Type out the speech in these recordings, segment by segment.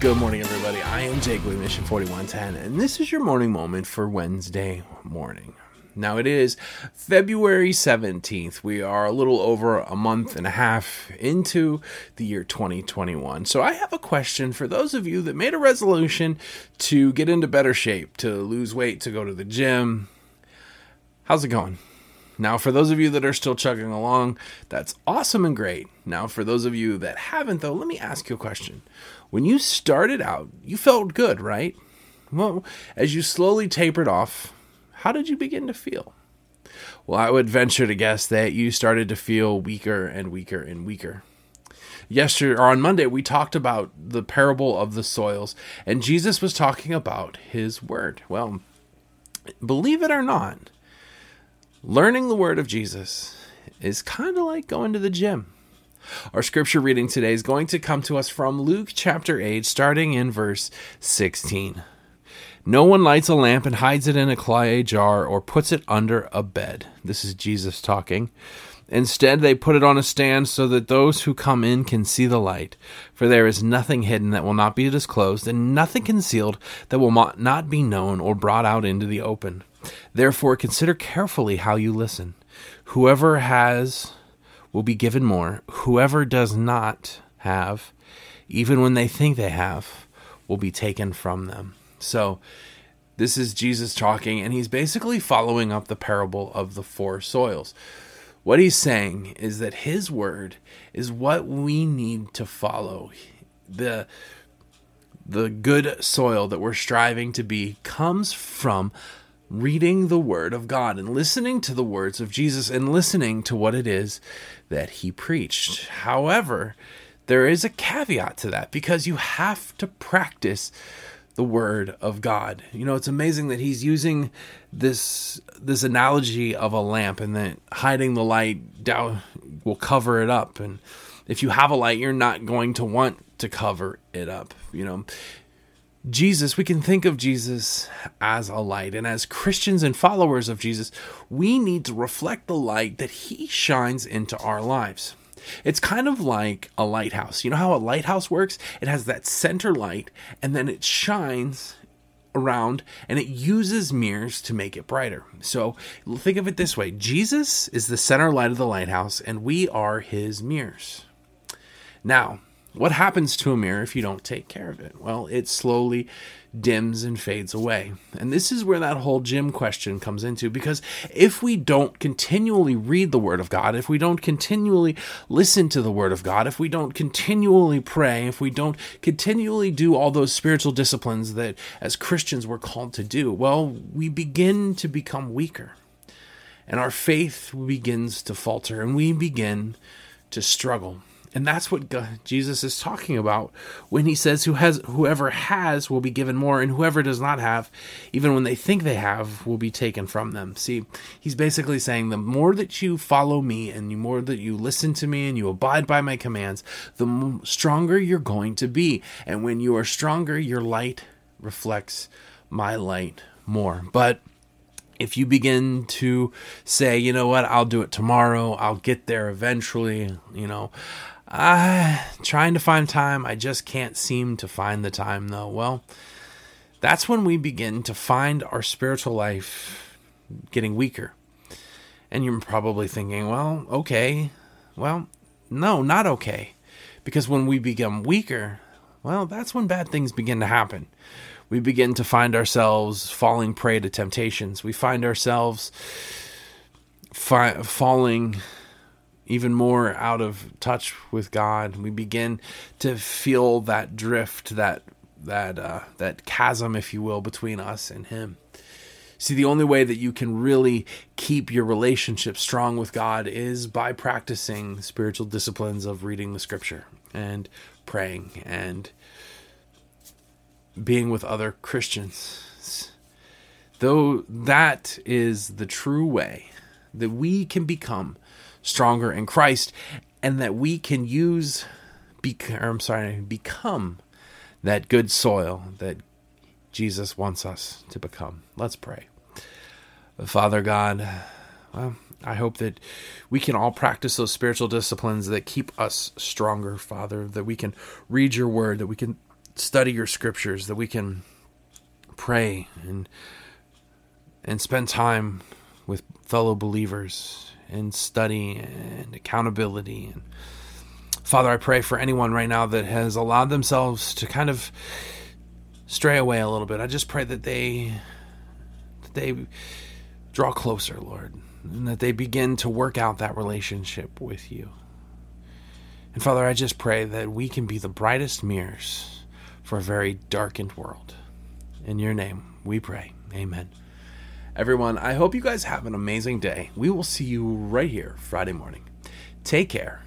Good morning, everybody. I am Jake with Mission 4110, and this is your morning moment for Wednesday morning. Now, it is February 17th. We are a little over a month and a half into the year 2021. So, I have a question for those of you that made a resolution to get into better shape, to lose weight, to go to the gym. How's it going? Now, for those of you that are still chugging along, that's awesome and great. Now, for those of you that haven't, though, let me ask you a question. When you started out, you felt good, right? Well, as you slowly tapered off, how did you begin to feel? Well, I would venture to guess that you started to feel weaker and weaker and weaker. Yesterday or on Monday, we talked about the parable of the soils, and Jesus was talking about his word. Well, believe it or not, Learning the word of Jesus is kind of like going to the gym. Our scripture reading today is going to come to us from Luke chapter 8, starting in verse 16. No one lights a lamp and hides it in a clay jar or puts it under a bed. This is Jesus talking. Instead, they put it on a stand so that those who come in can see the light. For there is nothing hidden that will not be disclosed, and nothing concealed that will not be known or brought out into the open. Therefore, consider carefully how you listen. Whoever has will be given more. Whoever does not have, even when they think they have, will be taken from them. So, this is Jesus talking, and he's basically following up the parable of the four soils. What he's saying is that his word is what we need to follow. The the good soil that we're striving to be comes from reading the Word of God and listening to the words of Jesus and listening to what it is that He preached. However, there is a caveat to that because you have to practice the word of God. You know, it's amazing that he's using this this analogy of a lamp and that hiding the light down will cover it up and if you have a light you're not going to want to cover it up, you know. Jesus, we can think of Jesus as a light. And as Christians and followers of Jesus, we need to reflect the light that he shines into our lives. It's kind of like a lighthouse. You know how a lighthouse works? It has that center light and then it shines around and it uses mirrors to make it brighter. So think of it this way Jesus is the center light of the lighthouse and we are his mirrors. Now, what happens to a mirror if you don't take care of it? Well, it slowly dims and fades away. And this is where that whole gym question comes into because if we don't continually read the Word of God, if we don't continually listen to the Word of God, if we don't continually pray, if we don't continually do all those spiritual disciplines that as Christians we're called to do, well, we begin to become weaker. And our faith begins to falter and we begin to struggle. And that's what God, Jesus is talking about when he says who has whoever has will be given more and whoever does not have even when they think they have will be taken from them. See, he's basically saying the more that you follow me and the more that you listen to me and you abide by my commands, the stronger you're going to be. And when you are stronger, your light reflects my light more. But if you begin to say, you know what, I'll do it tomorrow, I'll get there eventually, you know, I trying to find time. I just can't seem to find the time though. Well, that's when we begin to find our spiritual life getting weaker. And you're probably thinking, well, okay. Well, no, not okay. Because when we become weaker, well, that's when bad things begin to happen. We begin to find ourselves falling prey to temptations. We find ourselves fi- falling even more out of touch with God. We begin to feel that drift, that that uh, that chasm, if you will, between us and Him. See, the only way that you can really keep your relationship strong with God is by practicing spiritual disciplines of reading the Scripture and praying and being with other Christians. Though that is the true way that we can become stronger in Christ, and that we can use, bec- I'm sorry, become that good soil that Jesus wants us to become. Let's pray. Father God, well, I hope that we can all practice those spiritual disciplines that keep us stronger, Father, that we can read your word, that we can study your scriptures, that we can pray and and spend time with fellow believers and study and accountability and Father, I pray for anyone right now that has allowed themselves to kind of stray away a little bit. I just pray that they that they draw closer, Lord, and that they begin to work out that relationship with you. And Father, I just pray that we can be the brightest mirrors for a very darkened world. In your name, we pray. Amen. Everyone, I hope you guys have an amazing day. We will see you right here Friday morning. Take care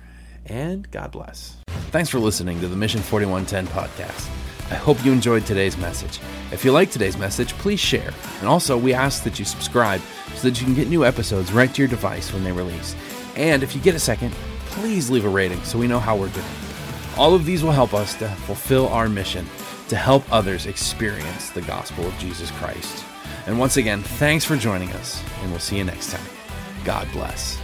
and God bless. Thanks for listening to the Mission 4110 podcast. I hope you enjoyed today's message. If you like today's message, please share. And also, we ask that you subscribe so that you can get new episodes right to your device when they release. And if you get a second, please leave a rating so we know how we're doing. All of these will help us to fulfill our mission to help others experience the gospel of Jesus Christ. And once again, thanks for joining us, and we'll see you next time. God bless.